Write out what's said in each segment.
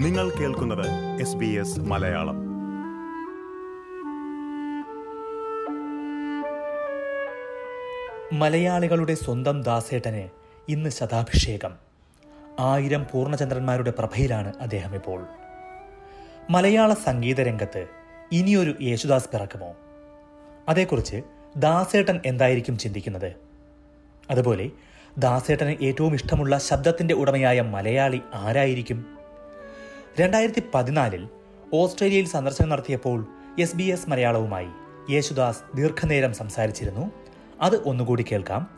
നിങ്ങൾ കേൾക്കുന്നത് S B S Malayalam. മലയാളികളുടെ സ്വന്തം ദാസേട്ടന് ഇന്ന് ശതാഭിഷേകം ആയിരം പൂർണചന്ദ്രന്മാരുടെ പ്രഭയിലാണ് അദ്ദേഹം ഇപ്പോൾ. മലയാള സംഗീത രംഗത്ത് ഇനിയൊരു യേശുദാസ് പിറക്കുമോ? അതേക്കുറിച്ച് ദാസേട്ടൻ എന്തായിരിക്കും ചിന്തിക്കുന്നത്? അതുപോലെ ദാസേട്ടന് ഏറ്റവും ഇഷ്ടമുള്ള ശബ്ദത്തിന്റെ ഉടമയായ മലയാളി ആരായിരിക്കും? രണ്ടായിരത്തി പതിനാലിൽ ഓസ്ട്രേലിയയിൽ സന്ദർശനം നടത്തിയപ്പോൾ എസ് ബി എസ് മലയാളവുമായി യേശുദാസ് ദീർഘനേരം സംസാരിച്ചിരുന്നു. അത് ഒന്നുകൂടി കേൾക്കാം.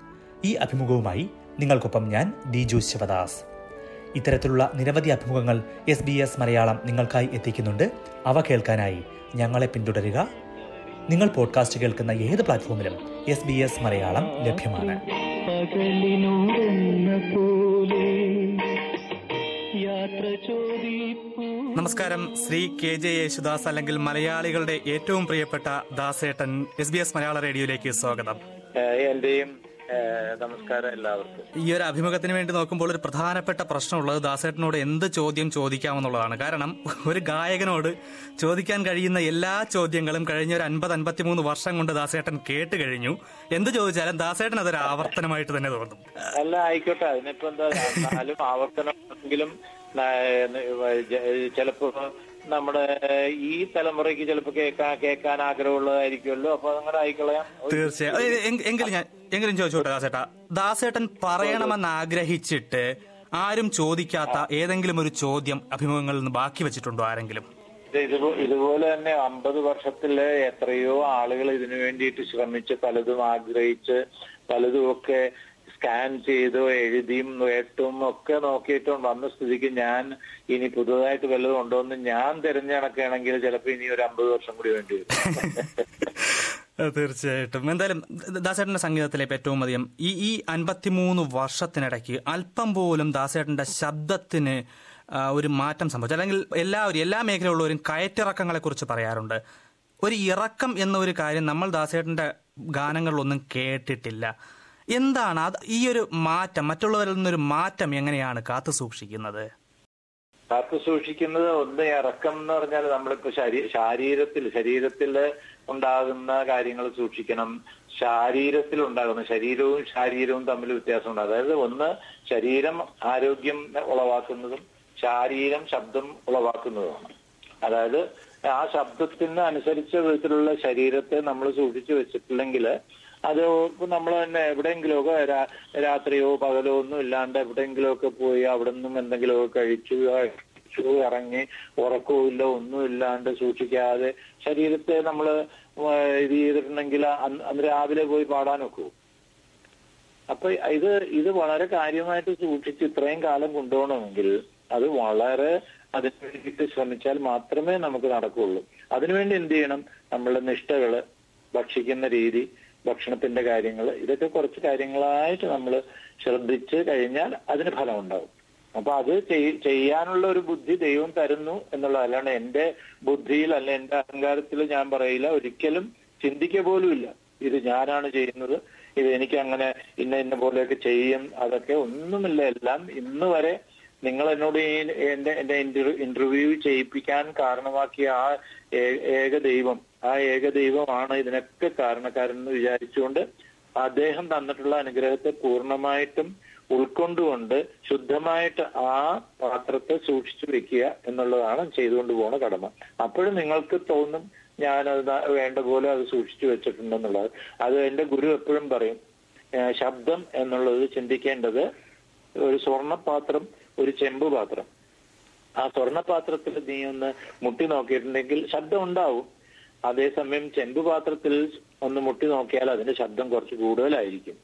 ഈ അഭിമുഖവുമായി നിങ്ങൾക്കൊപ്പം ഞാൻ ദിജു ശിവദാസ്. ഇത്തരത്തിലുള്ള നിരവധി അഭിമുഖങ്ങൾ എസ് ബി എസ് മലയാളം നിങ്ങൾക്കായി എത്തിക്കുന്നുണ്ട്. അവ കേൾക്കാനായി ഞങ്ങളെ പിന്തുടരുക. നിങ്ങൾ പോഡ്കാസ്റ്റ് കേൾക്കുന്ന ഏത് പ്ലാറ്റ്ഫോമിലും എസ് ബി എസ് മലയാളം ലഭ്യമാണ്. യാത്ര ചോദിപ്പൂ നമസ്കാരം. ശ്രീ കെ ജെ യേശുദാസ് അല്ലെങ്കിൽ മലയാളികളുടെ ഏറ്റവും പ്രിയപ്പെട്ട ദാസേട്ടൻ എസ് ബി എസ് മലയാള റേഡിയോയിലേക്ക് സ്വാഗതം. എന്റെയും നമസ്കാരം എല്ലാവർക്കും. ഈ ഒരു അഭിമുഖത്തിന് വേണ്ടി നോക്കുമ്പോൾ ഒരു പ്രധാനപ്പെട്ട പ്രശ്നമുള്ളത് ദാസേട്ടനോട് എന്ത് ചോദ്യം ചോദിക്കാമെന്നുള്ളതാണ്. കാരണം ഒരു ഗായകനോട് ചോദിക്കാൻ കഴിയുന്ന എല്ലാ ചോദ്യങ്ങളും കഴിഞ്ഞ ഒരു അൻപത് അൻപത്തിമൂന്ന് വർഷം കൊണ്ട് ദാസേട്ടൻ കേട്ട് കഴിഞ്ഞു. എന്ത് ചോദിച്ചാലും ദാസേട്ടൻ അതൊരു ആവർത്തനമായിട്ട് തന്നെ തോന്നും. അല്ല ആയിക്കോട്ടെ. അതിനിപ്പോ എന്താ? ആവർത്തനം ചിലപ്പോ നമ്മുടെ ഈ തലമുറയ്ക്ക് ചിലപ്പോ കേൾക്കാൻ കേൾക്കാൻ ആഗ്രഹമുള്ളതായിരിക്കുമല്ലോ. അപ്പൊ അങ്ങനെ ആയിക്കളയാം. തീർച്ചയായും. എങ്കിലും ഞാൻ എങ്കിലും ചോദിച്ചോട്ടെ ദാസേട്ടാ? ദാസേട്ടൻ പറയണമെന്ന് ആഗ്രഹിച്ചിട്ട് ആരും ചോദിക്കാത്ത ഏതെങ്കിലും ഒരു ചോദ്യം അഭിമുഖങ്ങളിൽ നിന്ന് ബാക്കി വെച്ചിട്ടുണ്ടോ ആരെങ്കിലും? ഇത് ഇതുപോലെ തന്നെ അമ്പത് വർഷത്തിൽ എത്രയോ ആളുകൾ ഇതിനു വേണ്ടിയിട്ട് ശ്രമിച്ച് പലതും ആഗ്രഹിച്ച് പലതും ഒക്കെ സ്കാൻ ചെയ്തോ എഴുതിയും വേട്ടും ഒക്കെ നോക്കിയിട്ടും വന്ന സ്ഥിതിക്ക് ഞാൻ ഇനി പുതുതായിട്ട് വല്ലതും ഉണ്ടോ എന്ന് ഞാൻ തിരഞ്ഞെടുക്കുകയാണെങ്കിൽ ചിലപ്പോൾ ഇനി ഒരു അമ്പത് വർഷം കൂടി വേണ്ടി വരും. തീർച്ചയായിട്ടും. എന്തായാലും ദാസേട്ടന്റെ സംഗീതത്തിലെ ഏറ്റവും അധികം ഈ ഈ അൻപത്തിമൂന്ന് വർഷത്തിനിടയ്ക്ക് അല്പം പോലും ദാസേട്ടന്റെ ശബ്ദത്തിന് ഒരു മാറ്റം സംഭവിച്ചു. അല്ലെങ്കിൽ എല്ലാവരും എല്ലാ മേഖലയുള്ളവരും കയറ്റിറക്കങ്ങളെ കുറിച്ച് പറയാറുണ്ട്. ഒരു ഇറക്കം എന്നൊരു കാര്യം നമ്മൾ ദാസേട്ടന്റെ ഗാനങ്ങളിലൊന്നും കേട്ടിട്ടില്ല. എന്താണ് അത്? ഈ ഒരു മാറ്റം മറ്റുള്ളവരിൽ നിന്നൊരു മാറ്റം എങ്ങനെയാണ് കാത്തു സൂക്ഷിക്കുന്നത്? കാത്തു സൂക്ഷിക്കുന്നത് ഒന്ന് ഇറക്കം എന്ന് പറഞ്ഞാൽ നമ്മളിപ്പോ ശരീ- ശാരീരത്തിൽ ശരീരത്തിൽ ഉണ്ടാകുന്ന കാര്യങ്ങൾ സൂക്ഷിക്കണം. ശാരീരത്തിൽ ഉണ്ടാകുന്ന ശരീരവും ശാരീരവും തമ്മിൽ വ്യത്യാസമുണ്ട് അതായത് ഒന്ന് ശരീരം ആരോഗ്യം ഉളവാക്കുന്നതും ശാരീരം ശബ്ദം ഉളവാക്കുന്നതുമാണ്. അതായത് ആ ശബ്ദത്തിന് അനുസരിച്ച വിധത്തിലുള്ള ശരീരത്തെ നമ്മൾ സൂക്ഷിച്ചു വെച്ചിട്ടില്ലെങ്കിൽ അത് നമ്മൾ തന്നെ എവിടെയെങ്കിലുമൊക്കെ രാത്രിയോ പകലോ ഒന്നും ഇല്ലാണ്ട് എവിടെയെങ്കിലുമൊക്കെ പോയി അവിടെ നിന്നും എന്തെങ്കിലുമൊക്കെ കഴിച്ചു കഴിച്ചു ഇറങ്ങി ഉറക്കവും ഇല്ല ഒന്നും ഇല്ലാണ്ട് സൂക്ഷിക്കാതെ ശരീരത്തെ നമ്മൾ ഇത് ചെയ്തിട്ടുണ്ടെങ്കിൽ അന്ന് രാവിലെ പോയി പാടാൻ ഒക്കുമോ അപ്പൊ ഇത് ഇത് വളരെ കാര്യമായിട്ട് സൂക്ഷിച്ച് ഇത്രയും കാലം കൊണ്ടുപോകണമെങ്കിൽ അത് വളരെ അതിനു വേണ്ടിയിട്ട് ശ്രമിച്ചാൽ മാത്രമേ നമുക്ക് നടക്കുകയുള്ളൂ. അതിനുവേണ്ടി എന്ത് ചെയ്യണം? നമ്മളുടെ നിഷ്ഠകൾ ഭക്ഷിക്കുന്ന രീതി ഭക്ഷണത്തിന്റെ കാര്യങ്ങൾ ഇതൊക്കെ കുറച്ച് കാര്യങ്ങളായിട്ട് നമ്മൾ ശ്രദ്ധിച്ച് കഴിഞ്ഞാൽ അതിന് ഫലം ഉണ്ടാവും അപ്പൊ അത് ചെയ്യാനുള്ള ഒരു ബുദ്ധി ദൈവം തരുന്നു എന്നുള്ളത് അല്ലാണ്ട് എന്റെ ബുദ്ധിയിൽ അല്ല എന്റെ അഹങ്കാരത്തിൽ ഞാൻ പറയില്ല. ഒരിക്കലും ചിന്തിക്കുക പോലും ഇല്ല. ഇത് ഞാനാണ് ചെയ്യുന്നത് ഇത് എനിക്ക് അങ്ങനെ ഇന്ന ഇന്ന പോലെയൊക്കെ ചെയ്യും അതൊക്കെ ഒന്നുമില്ല. എല്ലാം ഇന്ന് വരെ നിങ്ങൾ എന്നോട് ഈ എന്റെ എന്റെ ഇന്റർവ്യൂ ചെയ്യിപ്പിക്കാൻ കാരണമാക്കിയ ആ ഏക ദൈവം ആ ഏകദൈവമാണ് ഇതിനൊക്കെ കാരണക്കാരൻ എന്ന് വിചാരിച്ചുകൊണ്ട് അദ്ദേഹം തന്നിട്ടുള്ള അനുഗ്രഹത്തെ പൂർണമായിട്ടും ഉൾക്കൊണ്ടുകൊണ്ട് ശുദ്ധമായിട്ട് ആ പാത്രത്തെ സൂക്ഷിച്ചു വെക്കുക എന്നുള്ളതാണ് ചെയ്തുകൊണ്ട് പോണ കടമ. അപ്പോഴും നിങ്ങൾക്ക് തോന്നും ഞാൻ അത് വേണ്ട പോലെ അത് സൂക്ഷിച്ചു വെച്ചിട്ടുണ്ടെന്നുള്ളത്. അത് എന്റെ ഗുരു എപ്പോഴും പറയും ശബ്ദം എന്നുള്ളത് ചിന്തിക്കേണ്ടത് ഒരു സ്വർണപാത്രം ഒരു ചെമ്പ് പാത്രം. ആ സ്വർണപാത്രത്തിൽ നീ ഒന്ന് മുട്ടി നോക്കിയിട്ടുണ്ടെങ്കിൽ ശബ്ദം ഉണ്ടാവും. അതേസമയം ചെമ്പ് പാത്രത്തിൽ ഒന്ന് മുട്ടി നോക്കിയാൽ അതിന്റെ ശബ്ദം കുറച്ച് കൂടുതലായിരിക്കും.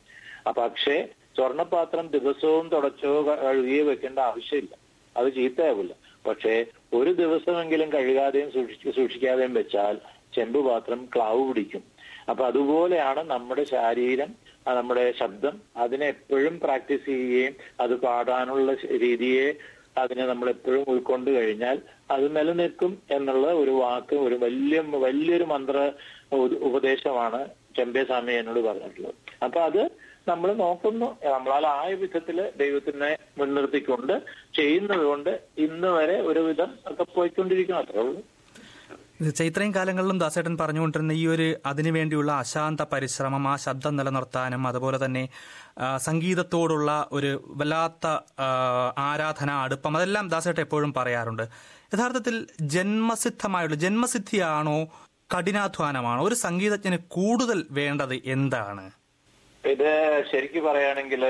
പക്ഷേ സ്വർണപാത്രം ദിവസവും തുടച്ചോ കഴുകിയോ വെക്കേണ്ട ആവശ്യമില്ല. അത് ചീത്തയാവില്ല. പക്ഷേ ഒരു ദിവസമെങ്കിലും കഴുകാതെയും സൂക്ഷിച്ച് സൂക്ഷിക്കാതെയും വെച്ചാൽ ചെമ്പ് പാത്രം ക്ലാവ് പിടിക്കും. അപ്പൊ അതുപോലെയാണ് നമ്മുടെ ശരീരം നമ്മുടെ ശബ്ദം. അതിനെ എപ്പോഴും പ്രാക്ടീസ് ചെയ്യുകയും അത് പാടാനുള്ള രീതിയെ അതിനെ നമ്മൾ എപ്പോഴും ഉൾക്കൊണ്ട് കഴിഞ്ഞാൽ അത് നിലനിൽക്കും എന്നുള്ള ഒരു വാക്ക് ഒരു വലിയ വലിയൊരു മന്ത്ര ഉപദേശമാണ് ചെമ്പേ സ്വാമി എന്നോട് പറഞ്ഞിട്ടുള്ളത്. അപ്പൊ അത് നമ്മൾ നോക്കുന്നു. നമ്മളാൽ ആയ വിധത്തിൽ ദൈവത്തിനെ മുൻനിർത്തിക്കൊണ്ട് ചെയ്യുന്നത് കൊണ്ട് ഇന്ന് വരെ ഒരുവിധം ഒക്കെ പോയിക്കൊണ്ടിരിക്കണം അത്രേ ഉള്ളൂ. ഇത് ഇത്രയും കാലങ്ങളിലും ദാസേട്ടൻ പറഞ്ഞുകൊണ്ടിരുന്ന ഈ ഒരു അതിനുവേണ്ടിയുള്ള അശാന്ത പരിശ്രമം ആ ശബ്ദം നിലനിർത്താനും അതുപോലെ തന്നെ സംഗീതത്തോടുള്ള ഒരു വല്ലാത്ത ആരാധന അടുപ്പം അതെല്ലാം ദാസേട്ടൻ എപ്പോഴും പറയാറുണ്ട്. യഥാർത്ഥത്തിൽ ജന്മസിദ്ധമായുള്ള ജന്മസിദ്ധിയാണോ കഠിനാധ്വാനമാണോ? ഒരു സംഗീതജ്ഞന് കൂടുതൽ വേണ്ടത് എന്താണ്? ഇത് ശരിക്കും പറയുകയാണെങ്കിൽ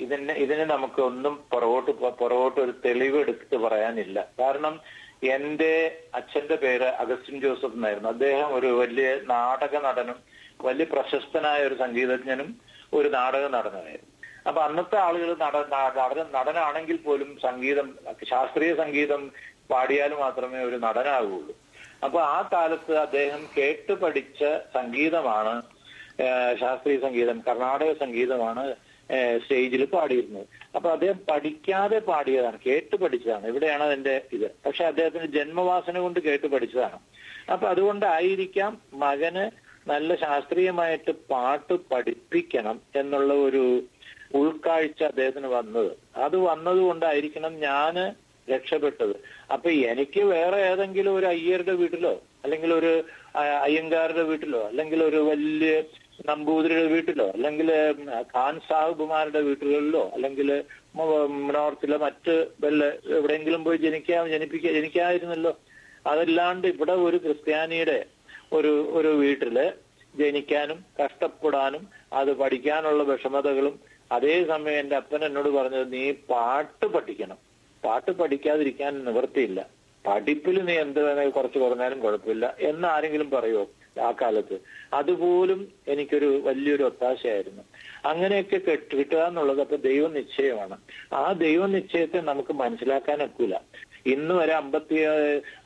ഇതിന് ഇതിന് നമുക്ക് ഒന്നും പുറകോട്ട് പുറകോട്ട് ഒരു തെളിവ് എടുത്ത് പറയാനില്ല. കാരണം എന്റെ അച്ഛന്റെ പേര് അഗസ്റ്റിൻ ജോസഫ് എന്നായിരുന്നു. അദ്ദേഹം ഒരു വലിയ നാടക നടനും വലിയ പ്രശസ്തനായ ഒരു സംഗീതജ്ഞനും ഒരു നാടക നടനായിരുന്നു അപ്പൊ അന്നത്തെ ആളുകൾ നട ന- നടന നടനാണെങ്കിൽ പോലും സംഗീതം ശാസ്ത്രീയ സംഗീതം പാടിയാൽ മാത്രമേ ഒരു നടനാകുള്ളൂ അപ്പൊ ആ കാലത്ത് അദ്ദേഹം കേട്ട് പഠിച്ച സംഗീതമാണ് ശാസ്ത്രീയ സംഗീതം കർണാടക സംഗീതമാണ് സ്റ്റേജിൽ പാടിയിരുന്നത്. അപ്പൊ അദ്ദേഹം പഠിക്കാതെ പാടിയതാണ് കേട്ട് പഠിച്ചതാണ്. ഇവിടെയാണ് അതിന്റെ ഇത്. പക്ഷെ അദ്ദേഹത്തിന് ജന്മവാസന കൊണ്ട് കേട്ട് പഠിച്ചതാണ്. അപ്പൊ അതുകൊണ്ടായിരിക്കാം മകന് നല്ല ശാസ്ത്രീയമായിട്ട് പാട്ട് പഠിപ്പിക്കണം എന്നുള്ള ഒരു ഉൾക്കാഴ്ച അദ്ദേഹത്തിന് വന്നത്. അത് വന്നത് കൊണ്ടായിരിക്കണം ഞാൻ രക്ഷപ്പെട്ടത്. അപ്പൊ എനിക്ക് വേറെ ഏതെങ്കിലും ഒരു അയ്യരുടെ വീട്ടിലോ അല്ലെങ്കിൽ ഒരു അയ്യങ്കാരുടെ വീട്ടിലോ അല്ലെങ്കിൽ ഒരു വലിയ നമ്പൂതിരിയുടെ വീട്ടിലോ അല്ലെങ്കിൽ ഖാൻ സാഹിബുമാരുടെ വീട്ടുകളിലോ അല്ലെങ്കിൽ നോർത്തിലെ മറ്റ് വല്ല എവിടെയെങ്കിലും പോയി ജനിക്കാ ജനിപ്പിക്ക ജനിക്കായിരുന്നല്ലോ അതല്ലാണ്ട് ഇവിടെ ഒരു ക്രിസ്ത്യാനിയുടെ ഒരു ഒരു വീട്ടിൽ ജനിക്കാനും കഷ്ടപ്പെടാനും അത് പഠിക്കാനുള്ള വിഷമതകളും അതേസമയം എന്റെ അപ്പൻ എന്നോട് പറഞ്ഞത് നീ പാട്ട് പഠിക്കണം. പാട്ട് പഠിക്കാതിരിക്കാൻ നിവൃത്തിയില്ല. പഠിപ്പിൽ നീ എന്ത് വേണമെങ്കിൽ കുറച്ച് കുറഞ്ഞാലും കുഴപ്പമില്ല. എന്ന് ആരെങ്കിലും പറയുമോ ആ കാലത്ത്. അതുപോലും എനിക്കൊരു വലിയൊരു ഒത്താശയായിരുന്നു. അങ്ങനെയൊക്കെ കെട്ടി കിട്ടുക എന്നുള്ളത് അപ്പൊ ദൈവ നിശ്ചയമാണ്. ആ ദൈവ നിശ്ചയത്തെ നമുക്ക് മനസ്സിലാക്കാൻ ഒക്കില്ല ഇന്ന് വരെ അമ്പത്തി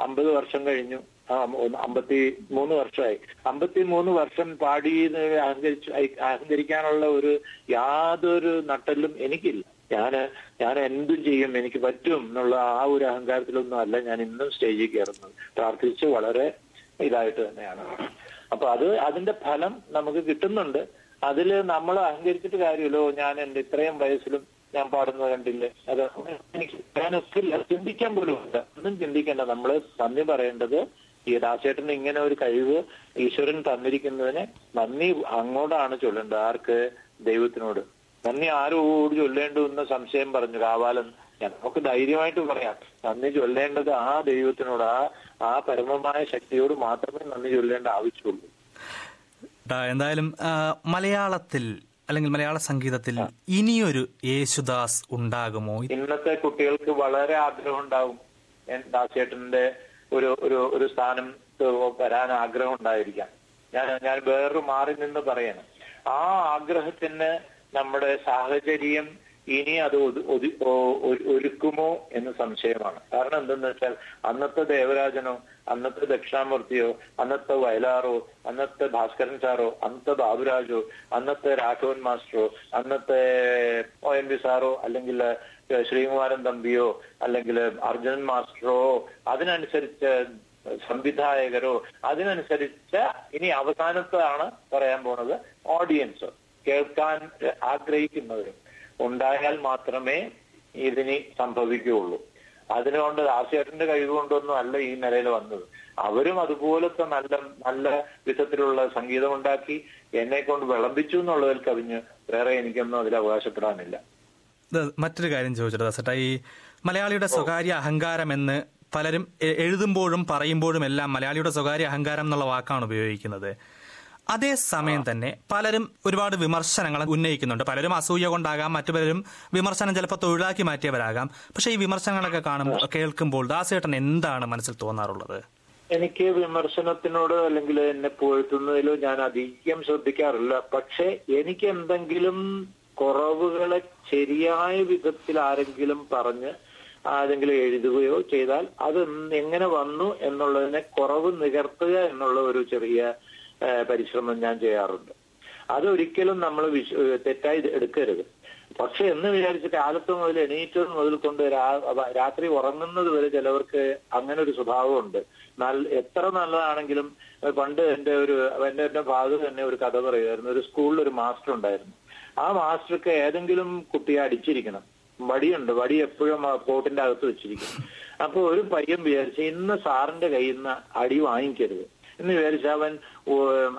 അമ്പത് വർഷം കഴിഞ്ഞു. ആ, അമ്പത്തി മൂന്ന് വർഷമായി. അമ്പത്തി മൂന്ന് വർഷം പാടി അഹങ്കരിച്ചു അഹങ്കരിക്കാനുള്ള ഒരു യാതൊരു നട്ടലും എനിക്കില്ല. ഞാൻ ഞാൻ എന്തും ചെയ്യും എനിക്ക് പറ്റും എന്നുള്ള ആ ഒരു അഹങ്കാരത്തിലൊന്നും അല്ല ഞാൻ ഇന്നും സ്റ്റേജിൽ കയറുന്നത്. പ്രാർത്ഥിച്ച് വളരെ ഇതായിട്ട് തന്നെയാണ്. അപ്പൊ അത് അതിന്റെ ഫലം നമുക്ക് കിട്ടുന്നുണ്ട്. അതിൽ നമ്മൾ അഹങ്കരിച്ചിട്ട് കാര്യമല്ലോ. ഞാൻ എന്റെ ഇത്രയും വയസ്സിലും ഞാൻ പാടുന്നത് കണ്ടില്ലേ? അത് എനിക്ക് ഞാനൊക്കില്ല ചിന്തിക്കാൻ പോലും ഇല്ല. ഒന്നും ചിന്തിക്കേണ്ട. നമ്മൾ നന്ദി പറയേണ്ടത് ഈ ദാസേട്ടന് ഇങ്ങനെ ഒരു കഴിവ് ഈശ്വരൻ തന്നിരിക്കുന്നതിന് നന്ദി അങ്ങോട്ടാണ് ചൊല്ലേണ്ടത്. ആർക്ക്? ദൈവത്തിനോട്. നന്ദി ആരോട് ചൊല്ലേണ്ടു സംശയം പറഞ്ഞു കാവാലൻ ഞാൻ നമുക്ക് ധൈര്യമായിട്ട് പറയാം. നന്ദി ചൊല്ലേണ്ടത് ആ ദൈവത്തിനോട് ആ ആ പരമമായ ശക്തിയോട് മാത്രമേ നന്ദി ചൊല്ലേണ്ട ആവശ്യമുള്ളൂ. എന്തായാലും മലയാളത്തിൽ അല്ലെങ്കിൽ മലയാള സംഗീതത്തിൽ ഇനിയൊരു യേശുദാസ് ഉണ്ടാകുമോ? ഇന്നത്തെ കുട്ടികൾക്ക് വളരെ ആഗ്രഹം ഉണ്ടാകും ദാസേട്ടന്റെ ഒരു ഒരു ഒരു സ്ഥാനം വരാൻ ആഗ്രഹം ഉണ്ടായിരിക്കാം. ഞാൻ ഞാൻ വേറൊരു മാറി നിന്ന് പറയണം. ആ ആഗ്രഹത്തിന് നമ്മുടെ സാഹചര്യം ഇനി അത് ഒരുക്കുമോ എന്ന് സംശയമാണ്. കാരണം എന്തെന്ന് വെച്ചാൽ അന്നത്തെ ദേവരാജനോ അന്നത്തെ ദക്ഷിണാമൂർത്തിയോ അന്നത്തെ വയലാറോ അന്നത്തെ ഭാസ്കരൻ സാറോ അന്നത്തെ ബാബുരാജോ അന്നത്തെ രാഘവൻ മാസ്റ്ററോ അന്നത്തെ ഒ എൻ വി സാറോ അല്ലെങ്കിൽ ശ്രീകുമാരൻ തമ്പിയോ അല്ലെങ്കിൽ അർജുനൻ മാസ്റ്ററോ അതിനനുസരിച്ച് സംവിധായകരോ അതിനനുസരിച്ച് ഇനി അവസാനത്താണ് പറയാൻ പോണത് ഓഡിയൻസ് കേൾക്കാൻ ആഗ്രഹിക്കുന്നവരും. ഉണ്ടായാൽ മാത്രമേ ഇതിന് സംഭവിക്കുകയുള്ളൂ. അതിനുകൊണ്ട് ദാസേട്ടന്റെ കഴിവുകൊണ്ടൊന്നും അല്ല ഈ നിലയിൽ വന്നത്. അവരും അതുപോലത്തെ നല്ല നല്ല വിധത്തിലുള്ള സംഗീതം ഉണ്ടാക്കി എന്നെ കൊണ്ട് വിളമ്പിച്ചു എന്നുള്ളതിൽ കവിഞ്ഞ് വേറെ എനിക്കൊന്നും അതിൽ അവകാശപ്പെടാനില്ല. മറ്റൊരു കാര്യം ചോദിച്ചിട്ട് ദാസേട്ട. ഈ മലയാളിയുടെ സ്വകാര്യ അഹങ്കാരം എന്ന് പലരും എഴുതുമ്പോഴും പറയുമ്പോഴും എല്ലാം മലയാളിയുടെ സ്വകാര്യ അഹങ്കാരം എന്നുള്ള വാക്കാണ് ഉപയോഗിക്കുന്നത്. അതേ സമയം തന്നെ പലരും ഒരുപാട് വിമർശനങ്ങൾ ഉന്നയിക്കുന്നുണ്ട്. പലരും അസൂയ കൊണ്ടാകാം മറ്റു പലരും വിമർശനം ചിലപ്പോൾ തൊഴിലാക്കി മാറ്റിയവരാകാം. പക്ഷെ ഈ വിമർശനങ്ങളൊക്കെ കാണുമ്പോൾ കേൾക്കുമ്പോൾ ദാസേട്ടൻ എന്താണ് മനസ്സിൽ തോന്നാറുള്ളത്? എനിക്ക് വിമർശനത്തിനോട് അല്ലെങ്കിൽ എന്നെ പുകഴ്ത്തുന്നതിലോ ഞാൻ അധികം ശ്രദ്ധിക്കാറില്ല. പക്ഷെ എനിക്ക് എന്തെങ്കിലും കുറവുകളെ ശരിയായ വിധത്തിൽ ആരെങ്കിലും പറഞ്ഞ് ആരെങ്കിലും എഴുതുകയോ ചെയ്താൽ അത് എങ്ങനെ വന്നു എന്നുള്ളതിനെ കുറവ് നികർത്തുക എന്നുള്ള ഒരു ചെറിയ പരിശ്രമം ഞാൻ ചെയ്യാറുണ്ട്. അതൊരിക്കലും നമ്മൾ വിശ് തെറ്റായി എടുക്കരുത്. പക്ഷെ എന്ന് വിചാരിച്ച് കാലത്ത് മുതൽ എണീറ്റത് മുതൽ കൊണ്ട് രാത്രി ഉറങ്ങുന്നത് വരെ ചിലവർക്ക് അങ്ങനെ ഒരു സ്വഭാവമുണ്ട് എത്ര നല്ലതാണെങ്കിലും പണ്ട് എന്റെ ഒരു എന്റെ എന്റെ ഭാഗം തന്നെ ഒരു കഥ പറയുമായിരുന്നു. ഒരു സ്കൂളിൽ ഒരു മാസ്റ്റർ ഉണ്ടായിരുന്നു. ആ മാസ്റ്റർക്ക് ഏതെങ്കിലും കുട്ടിയെ അടിച്ചിരിക്കണം. വടിയുണ്ട്. വടി എപ്പോഴും ആ കോട്ടിന്റെ അകത്ത് വെച്ചിരിക്കും. അപ്പൊ ഒരു പയ്യൻ വിചാരിച്ച് ഇന്ന് സാറിന്റെ കയ്യിൽ നിന്ന് അടി വാങ്ങിക്കരുത്. എന്ന് വിചാരിച്ച അവൻ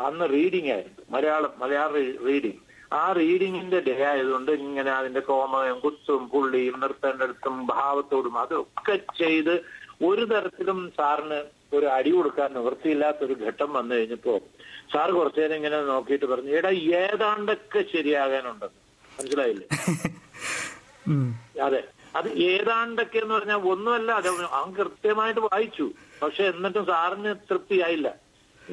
അന്ന് റീഡിംഗ് ആയിരുന്നു. മലയാളം മലയാള റീഡിംഗ് ആ റീഡിങ്ങിന്റെ ഡേ ആയതുകൊണ്ട് ഇങ്ങനെ അതിന്റെ കോമയും കുത്തും പുള്ളിയും നിർത്തേണ്ടടുത്തും ഭാവത്തോടും അതൊക്കെ ചെയ്ത് ഒരു തരത്തിലും സാറിന് ഒരു അടി കൊടുക്കാൻ നിവൃത്തിയില്ലാത്ത ഒരു ഘട്ടം വന്നു കഴിഞ്ഞപ്പോ സാർ കുറച്ചു നേരം ഇങ്ങനെ നോക്കിയിട്ട് പറഞ്ഞു എടാ ഏതാണ്ടൊക്കെ ശരിയാകാനുണ്ടെന്ന് മനസ്സിലായില്ലേ? അതെ. അത് ഏതാണ്ടൊക്കെ എന്ന് പറഞ്ഞാൽ ഒന്നുമല്ല അത് അവൻ കൃത്യമായിട്ട് വായിച്ചു. പക്ഷെ എന്നിട്ടും സാറിന് തൃപ്തിയായില്ല.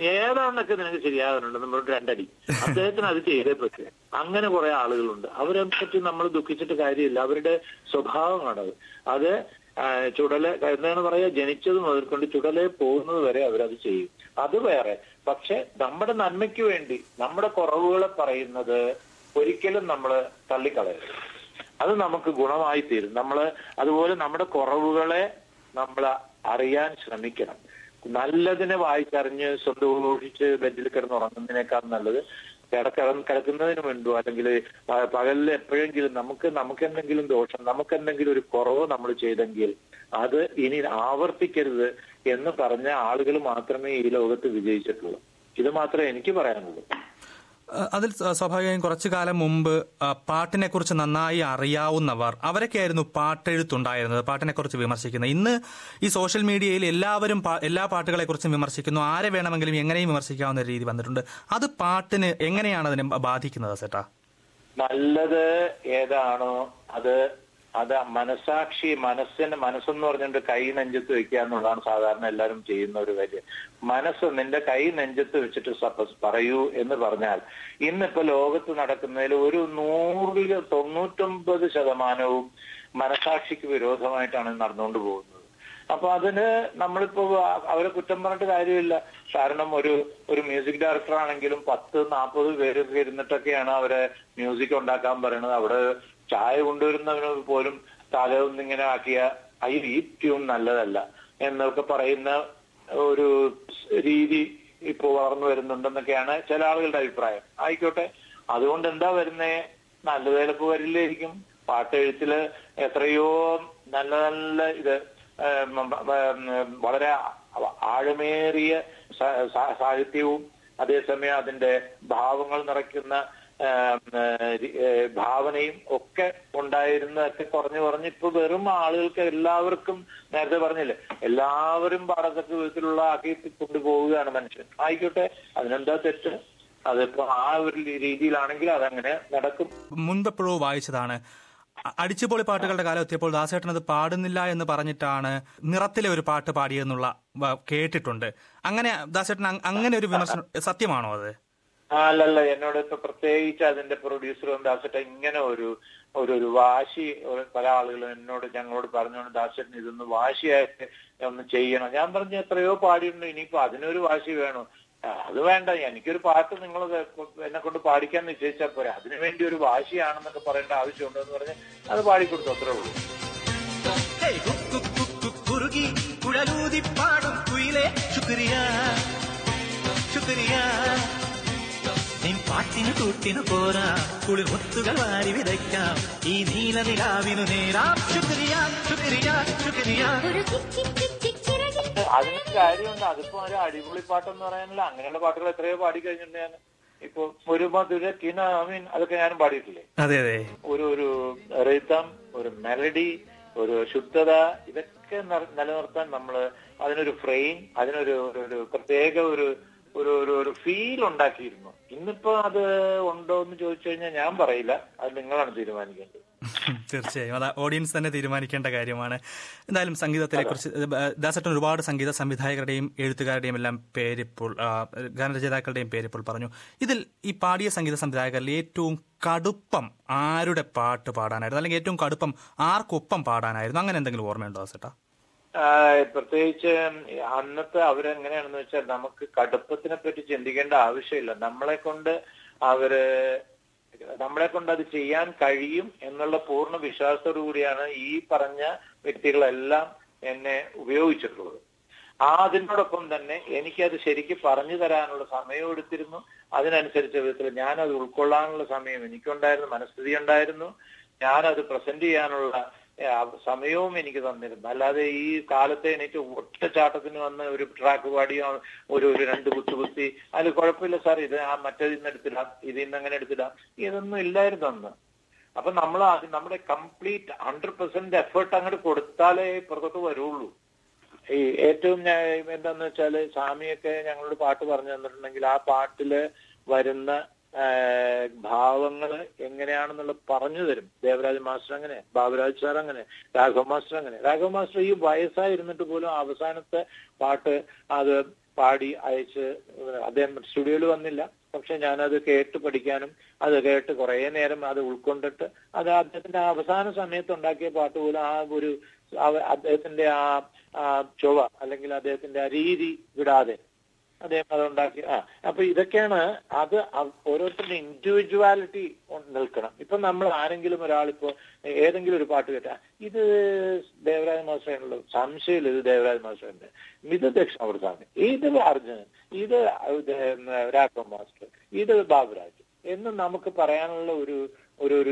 ഏതാണ്ടൊക്കെ നിനക്ക് ശരിയാകാനുണ്ട്. നമ്മളോട് രണ്ടടി. അദ്ദേഹത്തിന് അത് ചെയ്തേ പറ്റൂ. അങ്ങനെ കുറെ ആളുകളുണ്ട്. അവരെ പറ്റി നമ്മൾ ദുഃഖിച്ചിട്ട് കാര്യമില്ല. അവരുടെ സ്വഭാവമാണത്. അത് ചുടല എന്താണ് പറയാ ജനിച്ചത് മുതൽക്കൊണ്ട് ചുടലെ പോകുന്നത് വരെ അവരത് ചെയ്യും. അത് വേറെ. പക്ഷെ നമ്മുടെ നന്മയ്ക്ക് വേണ്ടി നമ്മുടെ കുറവുകളെ പറയുന്നത് ഒരിക്കലും നമ്മൾ തള്ളിക്കളയരുത്. അത് നമുക്ക് ഗുണമായി തീരും നമ്മൾ അതുപോലെ നമ്മുടെ കുറവുകളെ നമ്മൾ അറിയാൻ ശ്രമിക്കണം. നല്ലതിനെ വായിച്ചറിഞ്ഞ് സ്വന്തം ഊഹിച്ച് ബെഡിൽ കിടന്ന് ഉറങ്ങുന്നതിനേക്കാൾ നല്ലത് കിടക്ക കിടക്കുന്നതിന് മുൻപോ അല്ലെങ്കിൽ പകലിൽ എപ്പോഴെങ്കിലും നമുക്ക് നമുക്ക് എന്തെങ്കിലും ദോഷം നമുക്ക് എന്തെങ്കിലും ഒരു കുറവ് നമ്മൾ ചെയ്തെങ്കിൽ അത് ഇനി ആവർത്തിക്കരുത് എന്ന് പറഞ്ഞ ആളുകൾ മാത്രമേ ഈ ലോകത്ത് വിജയിച്ചിട്ടുള്ളൂ. ഇത് മാത്രമേ എനിക്ക് പറയാനുള്ളൂ. അതിൽ സ്വ- സ്വാഭാവികമായും കുറച്ചു കാലം മുമ്പ് പാട്ടിനെ കുറിച്ച് നന്നായി അറിയാവുന്നവർ അവരൊക്കെയായിരുന്നു പാട്ടെഴുത്തുണ്ടായിരുന്നത് പാട്ടിനെ കുറിച്ച് വിമർശിക്കുന്നത്. ഇന്ന് ഈ സോഷ്യൽ മീഡിയയിൽ എല്ലാവരും എല്ലാ പാട്ടുകളെ കുറിച്ചും വിമർശിക്കുന്നു. ആരെ വേണമെങ്കിലും എങ്ങനെയും വിമർശിക്കാവുന്ന രീതി വന്നിട്ടുണ്ട്. അത് പാട്ടിന് എങ്ങനെയാണ് അതിനെ ബാധിക്കുന്നത് സെട്ടാ? നല്ലത് ഏതാണോ അത് അത് മനസാക്ഷി മനസ്സിന് മനസ്സെന്ന് പറഞ്ഞിട്ട് കൈ നെഞ്ചത്ത് വെക്കുക എന്നുള്ളതാണ് സാധാരണ എല്ലാവരും ചെയ്യുന്ന ഒരു കാര്യം. മനസ്സ് നിന്റെ കൈ നെഞ്ചത്ത് വെച്ചിട്ട് സപ്പസ് പറയൂ എന്ന് പറഞ്ഞാൽ ഇന്നിപ്പോ ലോകത്ത് നടക്കുന്നതിൽ ഒരു നൂറിൽ തൊണ്ണൂറ്റൊമ്പത് ശതമാനവും മനസാക്ഷിക്ക് വിരോധമായിട്ടാണ് നടന്നുകൊണ്ട് പോകുന്നത്. അപ്പൊ അതിന് നമ്മളിപ്പോ അവരെ കുറ്റം പറഞ്ഞിട്ട് കാര്യമില്ല. കാരണം ഒരു ഒരു മ്യൂസിക് ഡയറക്ടർ ആണെങ്കിലും പത്ത് നാൽപ്പത് പേരൊക്കെ ഇരുന്നിട്ടൊക്കെയാണ് അവരെ മ്യൂസിക് ഉണ്ടാക്കാൻ പറയുന്നത് അവിടെ ചായ കൊണ്ടുവരുന്നവന് പോലും തല ഇങ്ങനെ ആക്കിയ ഈ ട്യൂൺ നല്ലതല്ല എന്നൊക്കെ പറയുന്ന ഒരു രീതി ഇപ്പോ വളർന്നു വരുന്നുണ്ടെന്നൊക്കെയാണ് ചില ആളുകളുടെ അഭിപ്രായം. ആയിക്കോട്ടെ അതുകൊണ്ട് എന്താ വരുന്നേ? നല്ല വേലപ്പ് വരില്ലായിരിക്കും. പാട്ടെഴുത്തിൽ എത്രയോ നല്ല നല്ല ഇത് വളരെ ആഴമേറിയ സാഹിത്യവും അതേസമയം അതിന്റെ ഭാവങ്ങൾ നിറയ്ക്കുന്ന ഭാവനയും ഒക്കെ ഉണ്ടായിരുന്നതൊക്കെ കുറഞ്ഞു കുറഞ്ഞ് ഇപ്പൊ വെറും ആളുകൾക്ക് എല്ലാവർക്കും നേരത്തെ പറഞ്ഞില്ലേ എല്ലാവരും പാടത്തക്ക വിധത്തിലുള്ള ആക്കി കൊണ്ടുപോവുകയാണ് മനുഷ്യൻ. ആയിക്കോട്ടെ അതിനെന്താ തെറ്റ്? അതിപ്പോ ആ ഒരു രീതിയിലാണെങ്കിൽ അതങ്ങനെ നടക്കും. മുൻപെപ്പോഴോ വായിച്ചതാണ് അടിച്ചുപൊളി പാട്ടുകളുടെ കാലം എത്തിയപ്പോൾ ദാസേട്ടൻ അത് പാടുന്നില്ല എന്ന് പറഞ്ഞിട്ടാണ് നിറത്തിലെ ഒരു പാട്ട് പാടിയെന്നുള്ള കേട്ടിട്ടുണ്ട്. അങ്ങനെ ദാസേട്ടൻ അങ്ങനെ ഒരു വിമർശനം സത്യമാണോ അത്? അല്ലല്ല എന്നോട് ഇപ്പൊ പ്രത്യേകിച്ച് അതിന്റെ പ്രൊഡ്യൂസറും ദാസേട്ട ഇങ്ങനെ ഒരു ഒരു ഒരു വാശി പല ആളുകളും എന്നോട് ഞങ്ങളോട് പറഞ്ഞോണ്ട് ദാസേട്ടൻ ഇതൊന്ന് വാശിയായിട്ട് ഒന്ന് ചെയ്യണം. ഞാൻ പറഞ്ഞു എത്രയോ പാടിയുണ്ട് ഇനിയിപ്പോ അതിനൊരു വാശി വേണോ. അത് വേണ്ട എനിക്കൊരു പാട്ട് നിങ്ങൾ എന്നെ കൊണ്ട് പാടിക്കാൻ നിശ്ചയിച്ചാൽ പോരെ. അതിനു വേണ്ടി ഒരു വാശിയാണെന്നൊക്കെ പറയേണ്ട ആവശ്യമുണ്ടോ എന്ന് പറഞ്ഞ് അത് പാടിക്കൊടുത്തു അത്രേ ഉള്ളൂ. പാടും കുയിലേ ശുക്രിയ ശുക്രിയ. പാട്ടിന് തൂട്ടിനു പോരാ. കുളിർ മുത്തുകൾ വാരി വിതയ്ക്കാം. ഈ നീല നിലാവിനു നേരാം. ശുക്രിയ അതിനൊരു കാര്യമുണ്ട്. അതിപ്പോ ഒരു അടിപൊളി പാട്ടെന്ന് പറയാനല്ല. അങ്ങനെയുള്ള പാട്ടുകൾ എത്രയോ പാടി കഴിഞ്ഞിട്ടുണ്ട് ഞാൻ. ഇപ്പൊ ഒരു മധുര കിനാമീൻ അതൊക്കെ ഞാനും പാടിയിട്ടില്ലേ? അതെ അതെ. ഒരു ഒരു റിതം ഒരു മെലഡി ഒരു ശുദ്ധത ഇതൊക്കെ നിർ- നിലനിർത്താൻ നമ്മൾ അതിനൊരു ഫ്രെയിം അതിനൊരു ഒരു പ്രത്യേക ഒരു ഒരു ഒരു ഒരു ഫീൽ ഉണ്ടാക്കിയിരുന്നു. ഇന്നിപ്പോ അത് ഉണ്ടോ എന്ന് ചോദിച്ചു കഴിഞ്ഞാൽ ഞാൻ പറയില്ല. അത് നിങ്ങളാണ് തീരുമാനിക്കേണ്ടത്. തീർച്ചയായും. അത് ഓഡിയൻസ് തന്നെ തീരുമാനിക്കേണ്ട കാര്യമാണ്. എന്തായാലും സംഗീതത്തെ കുറിച്ച് ദാസട്ടൻ ഒരുപാട് സംഗീത സംവിധായകരുടെയും എഴുത്തുകാരുടെയും എല്ലാം പേരിപ്പോൾ ഗാനരചയിതാക്കളുടെയും പേരിപ്പോൾ പറഞ്ഞു. ഇതിൽ ഈ പാടിയ സംഗീത സംവിധായകരിൽ ഏറ്റവും കടുപ്പം ആരുടെ പാട്ട് പാടാനായിരുന്നു? അല്ലെങ്കിൽ ഏറ്റവും കടുപ്പം ആർക്കൊപ്പം പാടാനായിരുന്നു? അങ്ങനെ എന്തെങ്കിലും ഓർമ്മയുണ്ടോ ദാസേട്ടാ? പ്രത്യേകിച്ച് അന്നത്തെ അവരെങ്ങനെയാണെന്ന് വെച്ചാൽ നമുക്ക് കടുപ്പത്തിനെ പറ്റി ചിന്തിക്കേണ്ട ആവശ്യമില്ല. നമ്മളെ കൊണ്ട് അവർ നമ്മളെ കൊണ്ട് അത് ചെയ്യാൻ കഴിയും എന്നുള്ള പൂർണ വിശ്വാസത്തോടു കൂടിയാണ് ഈ പറഞ്ഞ വ്യക്തികളെല്ലാം എന്നെ ഉപയോഗിച്ചിട്ടുള്ളത്. ആ അതിനോടൊപ്പം തന്നെ എനിക്കത് ശരിക്ക് പറഞ്ഞു തരാനുള്ള സമയം എടുത്തിരുന്നു. അതിനനുസരിച്ച വിധത്തിൽ ഞാനത് ഉൾക്കൊള്ളാനുള്ള സമയം എനിക്കുണ്ടായിരുന്നു മനസ്ഥിതി ഉണ്ടായിരുന്നു ഞാനത് പ്രസന്റ് ചെയ്യാനുള്ള സമയവും എനിക്ക് തന്നിരുന്നു. അല്ലാതെ ഈ കാലത്തെ എനിക്ക് ഒറ്റച്ചാട്ടത്തിന് വന്ന് ഒരു ട്രാക്ക് പാടിയോ ഒരു ഒരു രണ്ട് കുത്തു കുത്തി അതിൽ കുഴപ്പമില്ല സാർ ഇത് ആ മറ്റേതിൽ നിന്ന് എടുത്തിടാം ഇതിൽ നിന്ന് അങ്ങനെ എടുത്തിടാം. ഇതൊന്നും ഇല്ലായിരുന്നു അന്ന്. അപ്പൊ നമ്മൾ നമ്മുടെ കംപ്ലീറ്റ് ഹൺഡ്രഡ് പെർസെന്റ് എഫേർട്ട് അങ്ങോട്ട് കൊടുത്താലേ പുറത്തോട്ട് വരുള്ളൂ. ഈ ഏറ്റവും എന്താന്ന് വെച്ചാൽ സ്വാമിയൊക്കെ ഞങ്ങളോട് പാട്ട് പറഞ്ഞു തന്നിട്ടുണ്ടെങ്കിൽ ആ പാട്ടിൽ വരുന്ന ആ, എങ്ങനെയാണെന്നുള്ള പറഞ്ഞു തരും. ദേവരാജ് മാസ്റ്റർ അങ്ങനെ ബാബുരാജ് സാർ അങ്ങനെ രാഘവ മാസ്റ്റർ അങ്ങനെ. രാഘവ മാസ്റ്റർ ഈ വയസ്സായിരുന്നിട്ട് പോലും അവസാനത്തെ പാട്ട് അത് പാടി അയച്ച് അദ്ദേഹം സ്റ്റുഡിയോയിൽ വന്നില്ല. പക്ഷെ ഞാനത് കേട്ട് പഠിക്കാനും അത് കേട്ട് കുറേ നേരം അത് ഉൾക്കൊണ്ടിട്ട് അത് അദ്ദേഹത്തിന്റെ അവസാന സമയത്ത് ഉണ്ടാക്കിയ പാട്ട് പോലും ആ ഒരു അദ്ദേഹത്തിന്റെ ആ ചൊവ്വ അല്ലെങ്കിൽ അദ്ദേഹത്തിന്റെ ആ രീതി വിടാതെ അദ്ദേഹം അതുണ്ടാക്കി ആ അപ്പൊ ഇതൊക്കെയാണ് അത് ഓരോരുത്തരുടെ ഇൻഡിവിജ്വാലിറ്റി നിൽക്കണം. ഇപ്പൊ നമ്മൾ ആരെങ്കിലും ഒരാളിപ്പോ ഏതെങ്കിലും ഒരു പാട്ട് കേട്ടാ ഇത് ദേവരാജ മാസ്റ്ററാണല്ലോ സംശയമില്ല ഇത് ദേവരാജ മാസ്റ്ററിന്റെ. ഇത് ദക്ഷിണാമൃതാമി ഇത് അർജുനൻ ഇത് രാഘവ മാസ്റ്റർ ഇത് ബാബുരാജ് എന്ന് നമുക്ക് പറയാനുള്ള ഒരു ഒരു ഒരു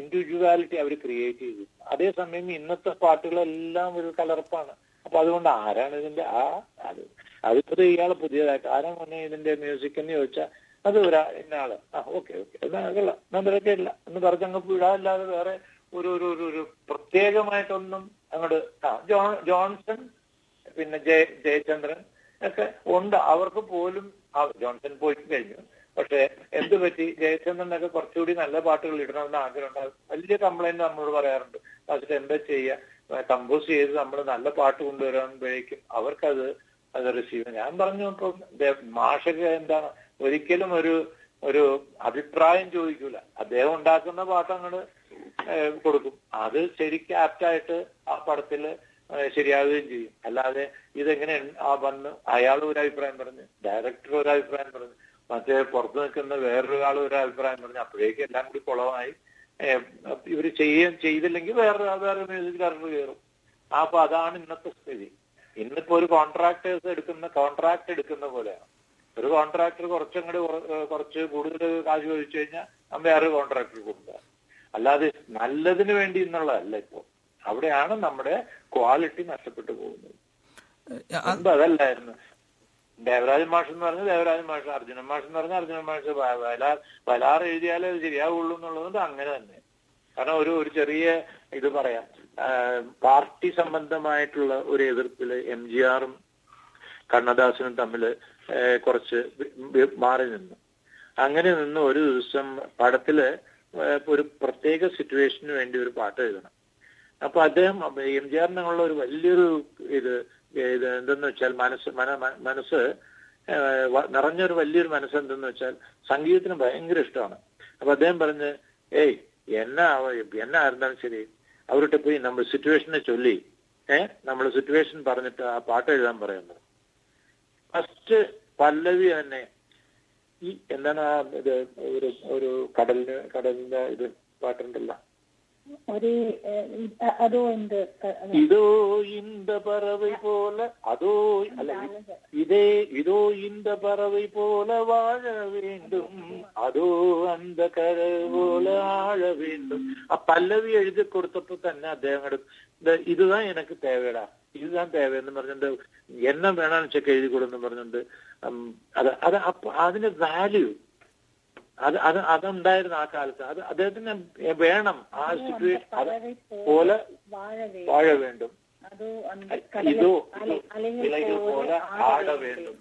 ഇൻഡിവിജ്വാലിറ്റി അവർ ക്രിയേറ്റ് ചെയ്തു. അതേസമയം ഇന്നത്തെ പാട്ടുകളെല്ലാം ഒരു കലർപ്പാണ്. അപ്പൊ അതുകൊണ്ട് ആരാണ് ഇതിന്റെ ആ അത് അതിപ്പോ ഇയാൾ പുതിയതായിട്ട് ആരാ മുന്നേ ഇതിന്റെ മ്യൂസിക് എന്ന് ചോദിച്ചാൽ അത് ഒരാ ഇന്ന ആൾ. ആ ഓക്കെ ഓക്കെ. എന്നാ അതല്ല നമ്പരൊക്കെ ഇല്ല. എന്ന് പറഞ്ഞങ്ങ് വിടാല്ലാതെ വേറെ ഒരു ഒരു ഒരു ഒരു പ്രത്യേകമായിട്ടൊന്നും അങ്ങോട്ട് ആ ജോ ജോൺസൺ പിന്നെ ജയ ജയചന്ദ്രൻ ഒക്കെ ഉണ്ട്. അവർക്ക് പോലും ജോൺസൺ പോയി കഴിഞ്ഞു. പക്ഷെ എന്ത് പറ്റി? ജയചന്ദ്രനൊക്കെ കുറച്ചുകൂടി നല്ല പാട്ടുകൾ ഇടണമെന്ന് ആഗ്രഹമുണ്ട്. വലിയ കംപ്ലൈന്റ് നമ്മളോട് പറയാറുണ്ട്. പക്ഷെ എന്താ ചെയ്യുക കമ്പോസ് ചെയ്ത് നമ്മൾ നല്ല പാട്ട് കൊണ്ടുവരുമ്പോഴേക്കും അവർക്കത് അത് റിസീവ് ഞാൻ പറഞ്ഞു ഇപ്പം മാഷക എന്താണ്? ഒരിക്കലും ഒരു ഒരു അഭിപ്രായം ചോദിക്കൂല. അദ്ദേഹം ഉണ്ടാക്കുന്ന പാട്ടങ്ങൾ കൊടുക്കും. അത് ശരിക്കും ആപ്റ്റായിട്ട് ആ പടത്തിൽ ശരിയാവുകയും ചെയ്യും. അല്ലാതെ ഇതെങ്ങനെ ആ വന്ന് അയാൾ ഒരു അഭിപ്രായം പറഞ്ഞു ഡയറക്ടർ ഒരു അഭിപ്രായം പറഞ്ഞു മറ്റേ പുറത്ത് നിൽക്കുന്ന വേറൊരാൾ ഒരു അഭിപ്രായം പറഞ്ഞു അപ്പോഴേക്കും എല്ലാം കൂടി കുളമായി. ഇവർ ചെയ്യാൻ ചെയ്തില്ലെങ്കിൽ വേറെ വേറെ മ്യൂസിക് കയറും. അപ്പൊ അതാണ് ഇന്നത്തെ സ്ഥിതി. ഇന്നിപ്പോ ഒരു കോൺട്രാക്ടേഴ്സ് എടുക്കുന്ന കോൺട്രാക്ട് എടുക്കുന്ന പോലെയാണ്. ഒരു കോൺട്രാക്ടർ കുറച്ചങ്ങോട്ട് കുറച്ച് കൂടുതൽ കാശ് ചോദിച്ചു കഴിഞ്ഞാൽ നമ്മൾ വേറെ കോൺട്രാക്ടർ കൊടുക്കുക. അല്ലാതെ നല്ലതിന് വേണ്ടി എന്നുള്ളതല്ല ഇപ്പോ. അവിടെയാണ് നമ്മുടെ ക്വാളിറ്റി നഷ്ടപ്പെട്ടു പോകുന്നത്. മുമ്പ് അതല്ലായിരുന്നു. ദേവരാജ മാഷ് എന്ന് പറഞ്ഞാൽ ദേവരാജ മാഷ് അർജുനൻ മാഷ് എന്ന് പറഞ്ഞാൽ അർജുനൻ മാഷ്. വയലാർ വയലാർ എഴുതിയാലേ അത് ശരിയാവുള്ളൂ എന്നുള്ളത് അങ്ങനെ തന്നെ. കാരണം ഒരു ഒരു ചെറിയ ഇത് പറയാം. പാർട്ടി സംബന്ധമായിട്ടുള്ള ഒരു എതിർപ്പിൽ എം ജി ആറും കണ്ണദാസനും തമ്മിൽ കുറച്ച് മാറി നിന്നു. അങ്ങനെ നിന്ന് ഒരു ദിവസം പടത്തിൽ ഒരു പ്രത്യേക സിറ്റുവേഷന് വേണ്ടി ഒരു പാട്ട് എഴുതണം. അപ്പൊ അദ്ദേഹം എം ജി ആറിനുള്ള ഒരു വലിയൊരു ഇത് ഇത് എന്തെന്ന് വെച്ചാൽ മനസ്സ് മന- മനസ്സ് നിറഞ്ഞൊരു വലിയൊരു മനസ്സ് എന്തെന്ന് വെച്ചാൽ സംഗീതത്തിന് ഭയങ്കര ഇഷ്ടമാണ്. അപ്പൊ അദ്ദേഹം പറഞ്ഞ് ഏയ് എന്നാ എന്നാ ആയിരുന്നാലും ശരി അവരുടെ പോയി നമ്മൾ സിറ്റുവേഷനെ ചൊല്ലി. ഏഹ് നമ്മൾ സിറ്റുവേഷൻ പറഞ്ഞിട്ട് ആ പാട്ട് എഴുതാൻ പറയുന്നത് ഫസ്റ്റ് പല്ലവി തന്നെ ഈ എന്താണ് ആ ഇത് ഒരു കടലിന് കടലിന്റെ ഇത് പാട്ടുണ്ടല്ലോ. ഒരു ഏഹ്, അതോ എന്ത് ക- இதோ இந்த பறவை போல அதோ அல்ல இதே இதோ இந்த பறவை போல வாழ வேண்டும் അതോ അന്ത കര പോലെ ആഴ வேண்டும் ആ പല്ലവി എഴുതി കൊടുത്തപ്പോ തന്നെ അദ്ദേഹം എടു- ഇത് ഇതുതാ എനക്ക് തേവടാ இதுதான் தேவைன்னு പറഞ്ഞിട്ട് என்ன വേണമെന്ന് ചെക്ക് എഴുതി കൊടുന്ന് പറഞ്ഞിട്ട് ഉം, അത് അത് അപ്പൊ അതിന് വാല്യൂ അത് അത് അതുണ്ടായിരുന്നു ആ കാലത്ത്. അത് അദ്ദേഹത്തിന് വേണം ആ സിറ്റുവേഷൻ പോലെ വാഴ വേണം വാഴ വേണ്ടും. ഇതോ ഇലകൾ പോലെ ആട വേണ്ടും.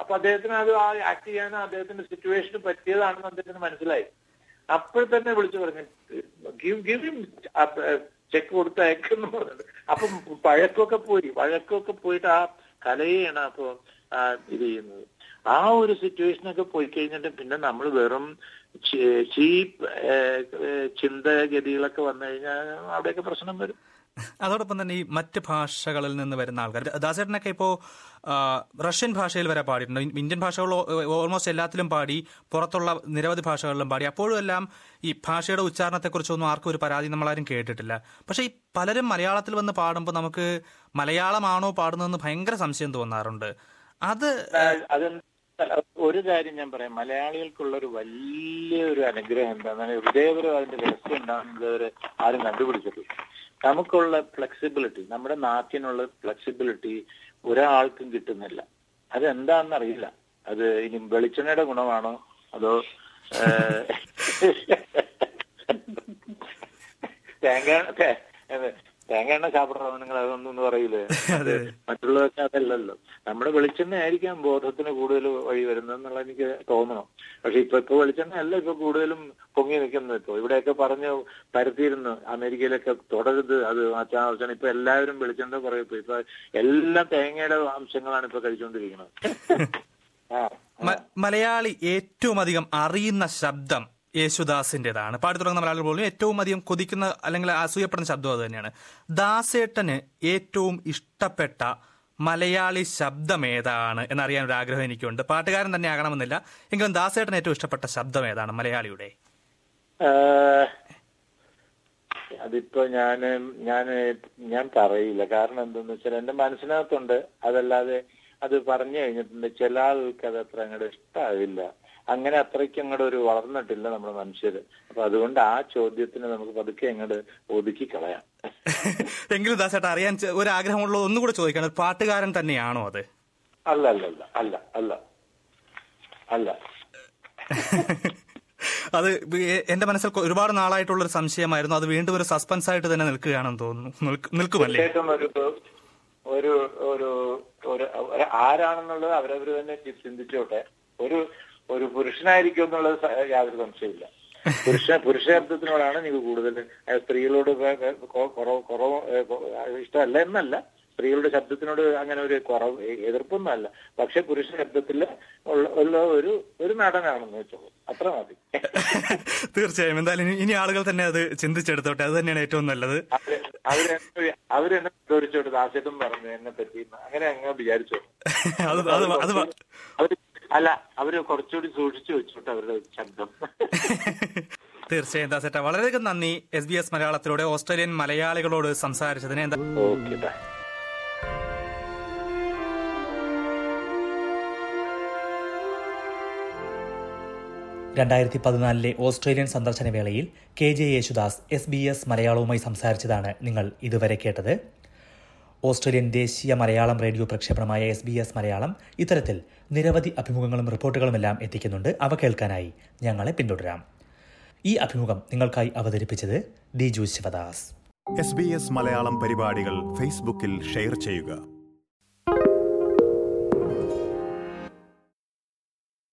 അപ്പൊ അദ്ദേഹത്തിന് അത് ആ ആക്ട് ചെയ്യാൻ അദ്ദേഹത്തിന്റെ സിറ്റുവേഷന് പറ്റിയതാണെന്ന് അദ്ദേഹത്തിന് മനസ്സിലായി. അപ്പോൾ തന്നെ വിളിച്ചു പറഞ്ഞു ഗിവ് ഗിവ് ചെക്ക് കൊടുത്ത് അയക്കുന്നു പറഞ്ഞത് അപ്പം പഴക്കമൊക്കെ പോയി. വഴക്കൊക്കെ പോയിട്ട് ആ കലയെയാണ് അപ്പൊ ഇത് ചെയ്യുന്നത്. ആ ഒരു സിറ്റുവേഷനൊക്കെ പോയി കഴിഞ്ഞിട്ട് പിന്നെ നമ്മൾ വെറും ചീപ്പ് ചിന്തഗതികളൊക്കെ വന്നു കഴിഞ്ഞാൽ അവിടെയൊക്കെ പ്രശ്നം വരും. അതോടൊപ്പം തന്നെ ഈ മറ്റ് ഭാഷകളിൽ നിന്ന് വരുന്ന ആൾക്കാർ. ദാസേട്ടനൊക്കെ ഇപ്പോൾ റഷ്യൻ ഭാഷയിൽ വരെ പാടിയിട്ടുണ്ട്. ഇന്ത്യൻ ഭാഷകൾ ഓൾമോസ്റ്റ് എല്ലാത്തിലും പാടി പുറത്തുള്ള നിരവധി ഭാഷകളിലും പാടി. അപ്പോഴും എല്ലാം ഈ ഭാഷയുടെ ഉച്ചാരണത്തെക്കുറിച്ചൊന്നും ആർക്കും ഒരു പരാതി നമ്മളാരും കേട്ടിട്ടില്ല. പക്ഷേ ഈ പലരും മലയാളത്തിൽ വന്ന് പാടുമ്പോൾ നമുക്ക് മലയാളമാണോ പാടുന്നതെന്ന് ഭയങ്കര സംശയം തോന്നാറുണ്ട്. അത് ഒരു കാര്യം ഞാൻ പറയാം. മലയാളികൾക്കുള്ള ഒരു വലിയൊരു അനുഗ്രഹം എന്താണെന്ന് ഹൃദയപരം അതിന്റെ രഹസ്യം ഇതുവരെ ആരും കണ്ടുപിടിച്ചിട്ടില്ല. നമുക്കുള്ള ഫ്ലെക്സിബിലിറ്റി നമ്മുടെ നാട്ടിനുള്ള ഫ്ലെക്സിബിലിറ്റി ഒരാൾക്കും കിട്ടുന്നില്ല. അത് എന്താണെന്ന് അറിയില്ല അത് ഇനി വെളിച്ചെണ്ണയുടെ ഗുണമാണോ? അതോ തേങ്ങ തേങ്ങ എണ്ണ സാപ്പിടണോ നിങ്ങൾ അതൊന്നും പറയില്ലേ. മറ്റുള്ളവർക്ക് അതല്ലല്ലോ. നമ്മുടെ വെളിച്ചെണ്ണ ആയിരിക്കാം ബോധത്തിന് കൂടുതൽ വഴി വരുന്നത് എന്നുള്ള എനിക്ക് തോന്നണം. പക്ഷെ ഇപ്പൊ ഇപ്പൊ വെളിച്ചെണ്ണ അല്ല ഇപ്പൊ കൂടുതലും പൊങ്ങി നിൽക്കുന്നത് ഇപ്പൊ. ഇവിടെയൊക്കെ പറഞ്ഞ് പരത്തിയിരുന്നു. അമേരിക്കയിലൊക്കെ തുടരുത് അത് മാറ്റാൻ ആവശ്യമാണ് ഇപ്പൊ എല്ലാവരും വെളിച്ചെണ്ണ കുറേ ഇപ്പൊ ഇപ്പൊ എല്ലാം തേങ്ങയുടെ അംശങ്ങളാണ് ഇപ്പൊ കഴിച്ചുകൊണ്ടിരിക്കുന്നത്. മലയാളി ഏറ്റവും അധികം അറിയുന്ന ശബ്ദം യേശുദാസിന്റേതാണ്. പാടി തുടങ്ങുന്ന മലയാളികൾ പോലും ഏറ്റവും അധികം കൊതിക്കുന്ന അല്ലെങ്കിൽ അസൂയപ്പെടുന്ന ശബ്ദം അത് തന്നെയാണ്. ദാസേട്ടന് ഏറ്റവും ഇഷ്ടപ്പെട്ട മലയാളി ശബ്ദം ഏതാണ് എന്നറിയാൻ ഒരു ആഗ്രഹം എനിക്കുണ്ട്. പാട്ടുകാരൻ തന്നെ ആകണമെന്നില്ല. എങ്കിലും ദാസേട്ടന് ഏറ്റവും ഇഷ്ടപ്പെട്ട ശബ്ദം ഏതാണ് മലയാളിയുടെ? അതിപ്പോ ഞാൻ ഞാൻ ഞാൻ പറയില്ല. കാരണം എന്തെന്ന് വെച്ചാൽ എന്റെ മനസ്സിനകത്തുണ്ട്. അതല്ലാതെ അത് പറഞ്ഞു കഴിഞ്ഞിട്ടുണ്ട്. ചില ആൾക്കത് അത്ര അങ്ങോട്ട് ഇഷ്ടാവില്ല. അങ്ങനെ അത്രയ്ക്ക് അങ്ങോട്ട് ഒരു വളർന്നിട്ടില്ല നമ്മുടെ മനുഷ്യര് അപ്പൊ അതുകൊണ്ട് ആ ചോദ്യത്തിന് നമുക്ക് പതുക്കെ അങ്ങോട്ട് ഒതുക്കി കളയാം. എങ്കിലും ദാസേട്ട അറിയാൻ ഒരു ആഗ്രഹമുള്ളത് ഒന്നുകൂടെ ചോദിക്കണം. പാട്ടുകാരൻ തന്നെയാണോ അത്? അല്ല അല്ല അല്ല അല്ല അല്ല അല്ല. അത് എന്റെ മനസ്സിൽ ഒരുപാട് നാളായിട്ടുള്ള ഒരു സംശയമായിരുന്നു. അത് വീണ്ടും ഒരു സസ്പെൻസ് ആയിട്ട് തന്നെ നിൽക്കുകയാണെന്ന് തോന്നുന്നു. നിൽക്ക്- നിൽക്കുമല്ലേ? ഒരു ഒരു ആരാണെന്നുള്ളത് അവരവർ തന്നെ ചിന്തിച്ചോട്ടെ. ഒരു ഒരു പുരുഷനായിരിക്കും എന്നുള്ളത് യാതൊരു സംശയമില്ല പുരുഷ പുരുഷാർത്ഥത്തിനോടാണ് എനിക്ക് കൂടുതൽ സ്ത്രീകളോട് കുറവ് കുറവ് ഇഷ്ടമല്ല എന്നല്ല. സ്ത്രീകളുടെ ശബ്ദത്തിനോട് അങ്ങനെ ഒരു കുറവ് എതിർപ്പൊന്നുമല്ല എതിർപ്പൊന്നും അല്ല. പക്ഷെ പുരുഷ ശബ്ദത്തിൽ ഉള്ള ഒരു ഒരു നടനാണെന്ന് വെച്ചോളൂ അത്ര മതി. തീർച്ചയായും. എന്തായാലും ഇനി- ആളുകൾ തന്നെ അത് ചിന്തിച്ചെടുത്തോട്ടെ. അത് തന്നെയാണ് ഏറ്റവും നല്ലത്. അവർ അവർ അവരെന്നെ വിവരിച്ചോട്ട് ദാസ്യത്തും പറഞ്ഞു എന്നെ പറ്റി അങ്ങനെ അങ്ങ് വിചാരിച്ചോളൂ അവർ അല്ല അവർ കുറച്ചുകൂടി സൂക്ഷിച്ചു വെച്ചോട്ടെ അവരുടെ ശബ്ദം. തീർച്ചയായും ദാസേട്ട വളരെയധികം നന്ദി എസ് ബി എസ് മലയാളത്തിലൂടെ ഓസ്ട്രേലിയൻ മലയാളികളോട് സംസാരിച്ചതിന്. എന്താ ഓക്കെ ബൈ. രണ്ടായിരത്തി പതിനാലിലെ ഓസ്ട്രേലിയൻ സന്ദർശന വേളയിൽ K J Yesudas S B S മലയാളവുമായി സംസാരിച്ചതാണ് നിങ്ങൾ ഇതുവരെ കേട്ടത്. ഓസ്ട്രേലിയൻ ദേശീയ മലയാളം റേഡിയോ പ്രക്ഷേപണമായ എസ് ബി എസ് മലയാളം ഇത്തരത്തിൽ നിരവധി അഭിമുഖങ്ങളും റിപ്പോർട്ടുകളുമെല്ലാം എത്തിക്കുന്നുണ്ട്. അവ കേൾക്കാനായി ഞങ്ങളെ പിന്തുടരാം. ഈ അഭിമുഖം നിങ്ങൾക്കായി അവതരിപ്പിച്ചത് Deeju Sivadas. S B S Malayalam പരിപാടികൾ ഫേസ്ബുക്കിൽ ഷെയർ ചെയ്യുക.